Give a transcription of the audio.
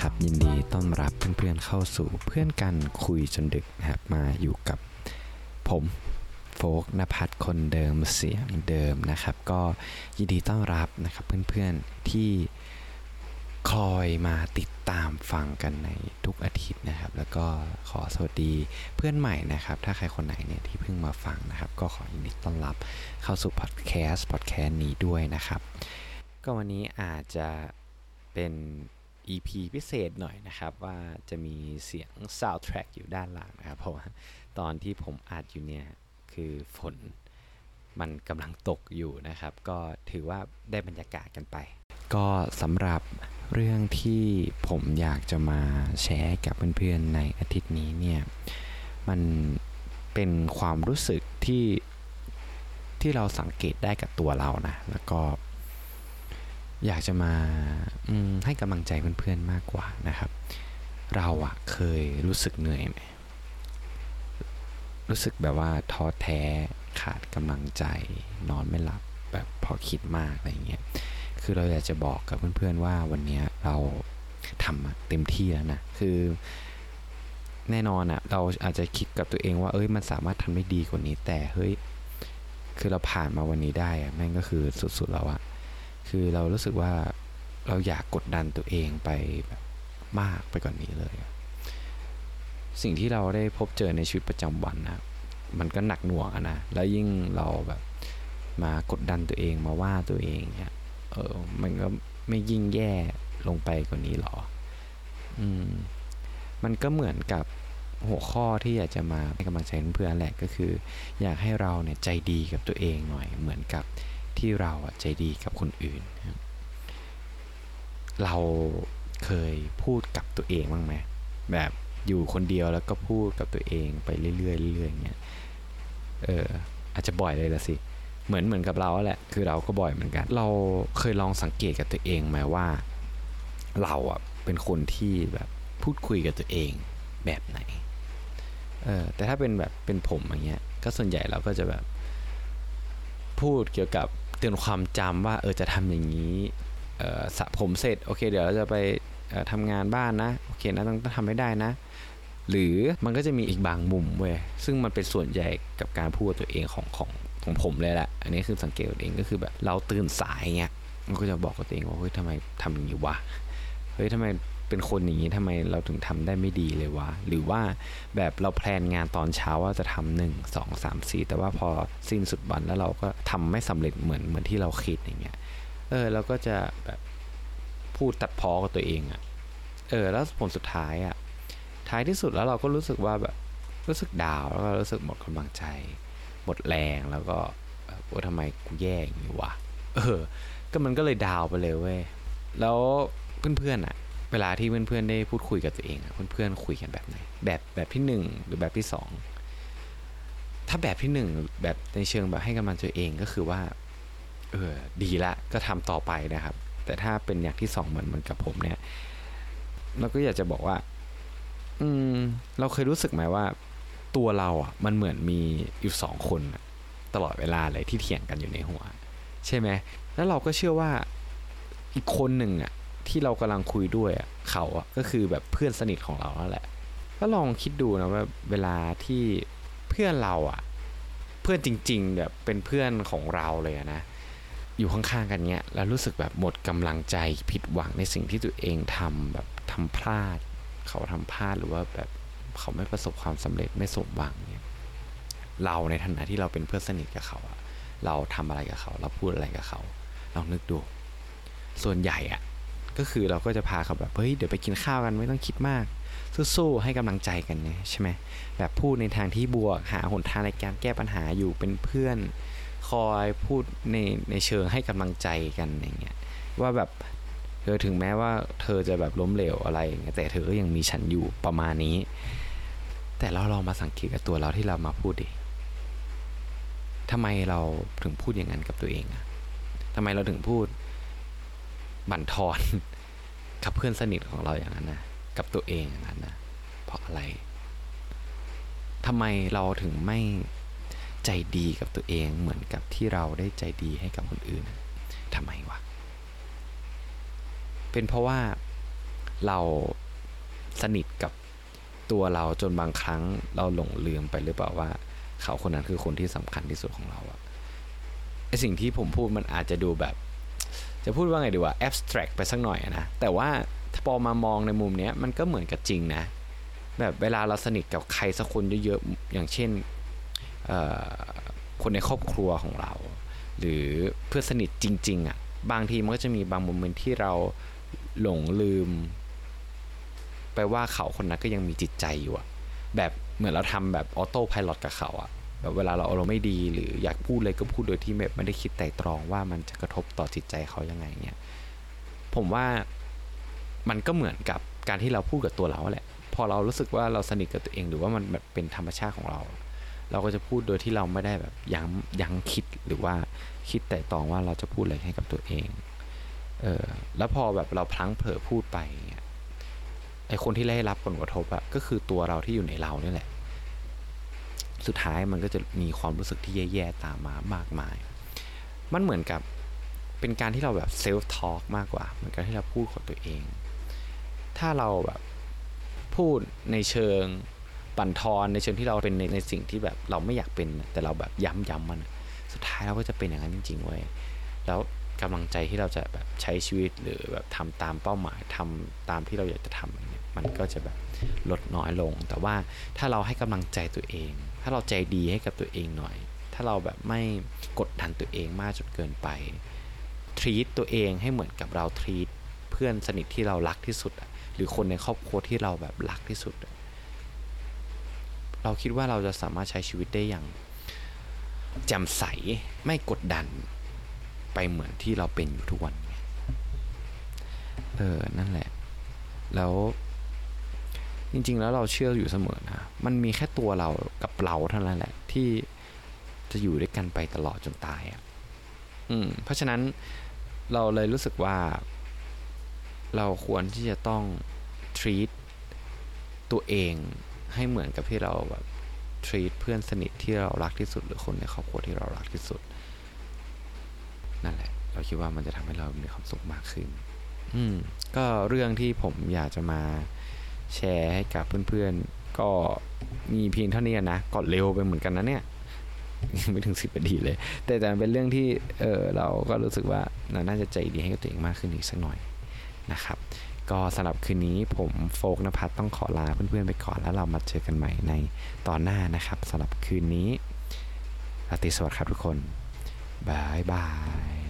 ครับ ยินดีต้อนรับเพื่อนๆเข้าสู่เพื่อนกันคุยจนดึกนะครับมาอยู่กับผมโฟกนภัทรคนเดิมเสียงเดิมนะครับ ก็ยินดีต้อนรับนะครับเพื่อนๆที่คอยมาติดตามฟังกันในทุกอาทิตย์นะครับ แล้วก็ขอสวัสดีเพื่อนใหม่นะครับ ถ้าใครคนไหนเนี่ยที่เพิ่งมาฟังนะครับ ก็ขอยินดีต้อนรับเข้าสู่พอดแคสต์พอดแคสต์นี้ด้วยนะครับ ก็วันนี้อาจจะเป็น EP พิเศษหน่อยนะครับว่าจะมีเสียง soundtrack อยู่ด้านหลังนะครับ เพราะว่าตอนที่ผมอัดอยู่เนี่ยคือฝนมันกำลังตกอยู่นะครับ ก็ถือว่าได้บรรยากาศกันไป ก็สำหรับเรื่องที่ผมอยากจะมาแชร์กับเพื่อนๆในอาทิตย์นี้เนี่ยมันเป็นความรู้สึกที่ที่เราสังเกตได้กับตัวเรานะ แล้วก็ อยากจะมาให้กำลังใจเพื่อนๆมากกว่านะครับ เราอะเคยรู้สึกเหนื่อยไหมรู้สึกแบบว่าท้อแท้ขาดกำลังใจ นอนไม่หลับแบบพอคิดมากอะไรเงี้ยคือเราอยากจะบอกกับเพื่อนๆว่าวันนี้เราทำเต็มที่แล้วนะคือแน่นอนอะเราอาจจะคิดกับตัวเองว่าเอ้ยมันสามารถทำได้ดีกว่านี้ แต่เฮ้ยคือเราผ่านมาวันนี้ได้อะแม่งก็คือสุดๆแล้วอะ คือเรารู้สึกว่าเราอยากกดดันตัวเองไปแบบมากไปกว่านนี้เลย สิ่งที่เราได้พบเจอในชีวิตประจำวันนะมันก็หนักหน่วงนะ แล้วยิ่งเราแบบมากดดันตัวเองมาว่าตัวเองเนี่ยเออมันก็ไม่ยิ่งแย่ลงไปกว่านี้หรอ อืม มันก็เหมือนกับหัวข้อที่อยากจะมาให้กำลังใจเพื่อนๆแหละก็คือ อยากให้เราเนี่ยใจดีกับตัวเองหน่อย เหมือนกับ ที่เราใจดีกับคนอื่น เราเคยพูดกับตัวเองบ้างไหมแบบอยู่คนเดียวแล้วก็พูดกับตัวเองไปเรื่อยๆเรื่อยๆเงี้ยเอออาจจะบ่อยเลยละสิเหมือนเหมือนกับเราแหละ คือเราก็บ่อยเหมือนกัน เราเคยลองสังเกตกับตัวเองไหมว่า เราอะเป็นคนที่แบบพูดคุยกับตัวเองแบบไหนเออแต่ถ้าเป็นแบบเป็นผมอย่างเงี้ย ก็ส่วนใหญ่เราก็จะแบบ พูดเกี่ยวกับ เตือนความจำว่าเออจะทำอย่างนี้สระผมเสร็จโอเค เดี๋ยวเราจะไปทำงานบ้านนะโอเคนะต้องต้องทำให้ได้นะ หรือมันก็จะมีอีกบางมุมเว้ยซึ่งมันเป็นส่วนใหญ่กับการพูดตัวเองของของของผมเลยแหละอันนี้คือสังเกตเองก็คือแบบเราตื่นสายเงี้ยมันก็จะบอกกับตัวเองว่าเฮ้ยทำไมทำอย่างนี้วะเฮ้ยทำไม เป็นคนอย่างนี้ทำไมเราถึงทำได้ไม่ดีเลยวะหรือว่าแบบเราแพลนงานตอนเช้าว่าจะทำหนึ่งสองสามสี่แต่ว่าพอสิ้นสุดวันแล้วเราก็ทำไม่สำเร็จเหมือนเหมือนที่เราคิดอย่างเงี้ยเออเราก็จะแบบพูดตัดพ้อกับตัวเองอะ่ะเออแล้วผลสุดท้ายอะ่ะท้ายที่สุดแล้วเราก็รู้สึกว่าแบบรู้สึกดาวแล้วก็รู้สึกหมดกำลังใจหมดแรงแล้วก็ว่าทำไมกูแย่อย่างนี้วะเออ ก็มันก็เลยดาวไปเลยเว้ยแล้วเพื่อนๆอะ เวลาที่เพื่อนๆได้พูดคุยกับตัวเองอะเพื่อนๆคุยกันแบบไหนแบบแบบที่หนึ่งหรือแบบที่สองถ้าแบบที่หนึ่งแบบในเชิงแบบให้กำลังใจเองก็คือว่า เออดีละก็ทำต่อไปนะครับ แต่ถ้าเป็นอย่างที่สองเหมือนเหมือนกับผมเนี่ยเราก็อยากจะบอกว่า อืม เราเคยรู้สึกไหมว่า ตัวเราอะ มันเหมือนมีอยู่สองคน ตลอดเวลาเลยที่เถียงกันอยู่ในหัว ใช่ไหมแล้วเราก็เชื่อว่าอีกคนหนึ่งอะ ที่เรากำลังคุยด้วยเขาอะก็คือแบบเพื่อนสนิทของเราแล้วแหละ ก็ลองคิดดูนะว่าเวลาที่เพื่อนเราอะเพื่อนจริงๆแบบเป็นเพื่อนของเราเลยนะอยู่ข้างๆกันเนี้ยแล้วรู้สึกแบบหมดกำลังใจผิดหวังในสิ่งที่ตัวเองทำแบบทำพลาด เขาทำพลาดหรือว่าแบบเขาไม่ประสบความสำเร็จไม่สมหวังเนี่ยเราในฐานะที่เราเป็นเพื่อนสนิทกับเขาอะเราทำอะไรกับเขา เราพูดอะไรกับเขาลองนึกดู ส่วนใหญ่อะ ก็คือเราก็จะพาเขาแบบเฮ้ยเดี๋ยวไปกินข้าวกันไม่ต้องคิดมาก สู้ๆให้กำลังใจกันไงใช่ไหมแบบพูดในทางที่บวกหาหนทางในการแก้ปัญหาอยู่เป็นเพื่อน คอยพูดในในเชิงให้กำลังใจกันอย่างเงี้ยว่าแบบเธอถึงแม้ว่าเธอจะแบบล้มเหลวอะไรอย่างเงี้ยแต่เธอก็ยังมีฉันอยู่ประมาณนี้ แต่เราลองมาสังเกตกับตัวเราที่เรามาพูดดิทำไมเราถึงพูดอย่างนั้นกับตัวเองอะทำไมเราถึงพูด บั่นทอนกับเพื่อนสนิทของเราอย่างนั้นนะกับตัวเองอย่างนั้นนะเพราะอะไรทำไมเราถึงไม่ใจดีกับตัวเองเหมือนกับที่เราได้ใจดีให้กับคนอื่นทำไมวะเป็นเพราะว่าเราสนิทกับตัวเราจนบางครั้งเราหลงลืมไปหรือเปล่าว่า เขาคนนั้นคือคนที่สำคัญที่สุดของเราอะไอสิ่งที่ผมพูดมันอาจจะดูแบบ จะพูดว่าไงดีว่า abstract ไปสักหน่อยนะแต่ว่าถ้าพอมามองในมุมเนี้ยมันก็เหมือนกับจริงนะแบบเวลาเราสนิทกับใครสักคนเยอะๆอย่างเช่นคนในครอบครัวของเรา หรือเพื่อสนิทจริงๆอะ่ะบางทีมันก็จะมีบางโมเมนต์ที่เราหลงลืม ไปว่าเขาคนนั้นก็ยังมีจิตใจอยู่อะแบบเหมือนเราทำแบบออโต้พายロกับเขาอะ แบบเวลาเราอารมณ์ไม่ดี หรืออยากพูดเลยก็พูดโดยที่แบบไม่ได้คิดไต่ตรองว่ามันจะกระทบต่อจิตใจเขายังไงเนี่ยผมว่ามันก็เหมือนกับการที่เราพูดกับตัวเราแหละ พอเรารู้สึกว่าเราสนิทกับตัวเองหรือว่ามันแบบเป็นธรรมชาติของเรา เราก็จะพูดโดยที่เราไม่ได้แบบยั้งยั้งคิดหรือว่าคิดแต่ตองว่าเราจะพูดอะไรให้กับตัวเองเออแล้วพอแบบเราพลั้งเผลอพูดไปเนี่ยไอคนที่ได้รับผลกระทบอะก็คือตัวเราที่อยู่ในเราเนี่ยแหละ สุดท้ายมันก็จะมีความรู้สึกที่แย่ๆตามมามากมาย มันเหมือนกับเป็นการที่เราแบบเซลฟ์ทอล์กมากกว่า เหมือนการที่เราพูดกับตัวเอง ถ้าเราแบบพูดในเชิงปั่นทอนในเชิงที่เราเป็นในในสิ่งที่แบบเราไม่อยากเป็น แต่เราแบบย้ำย้ำมัน สุดท้ายเราก็จะเป็นอย่างนั้นจริงๆเว้ยแล้วกำลังใจที่เราจะแบบใช้ชีวิตหรือแบบทำตามเป้าหมายทำตามที่เราอยากจะทำมันก็จะแบบลดน้อยลง แต่ว่าถ้าเราให้กำลังใจตัวเอง ถ้าเราใจดีให้กับตัวเองหน่อย ถ้าเราแบบไม่กดดันตัวเองมากจนเกินไปทรีตตัวเองให้เหมือนกับเราทรีตเพื่อนสนิทที่เรารักที่สุด หรือคนในครอบครัวที่เราแบบรักที่สุด เราคิดว่าเราจะสามารถใช้ชีวิตได้อย่างแจ่มใสไม่กดดันไปเหมือนที่เราเป็นอยู่ทุกวัน เออ นั่นแหละ แล้ว จริง ๆ แล้วเราเชื่ออยู่เสมอนะ มันมีแค่ตัวเรากับเราเท่านั้นแหละ ที่จะอยู่ด้วยกันไปตลอดจนตายอะ่ะอืม เพราะฉะนั้นเราเลยรู้สึกว่า เราควรที่จะต้อง treat ตัวเองให้เหมือนกับที่เราแบบ treat เพื่อนสนิทที่เรารักที่สุด หรือคนในครอบครัวที่เรารักที่สุด นั่นแหละ เราคิดว่ามันจะทำให้เรามีความสุขมากขึ้น อืม ก็เรื่องที่ผมอยากจะมา แชร์ให้กับเพื่อนๆ ก็มีเพียงเท่านี้นะก่อนเร็วไปเหมือนกันนะเนี่ยไม่ถึงสิบนาทีเลย แต่แต่เป็นเรื่องที่เออเราก็รู้สึกว่าเราน่าจะใจดีให้กับตัวเองมากขึ้นอีกสักหน่อยนะครับ ก็สำหรับคืนนี้ผมโฟกนภัทรต้องขอลาเพื่อนๆไปก่อนแล้วเรามาเจอกันใหม่ในตอนหน้านะครับสำหรับคืนนี้ราตรีสวัสดิ์ครับทุกคนบายบาย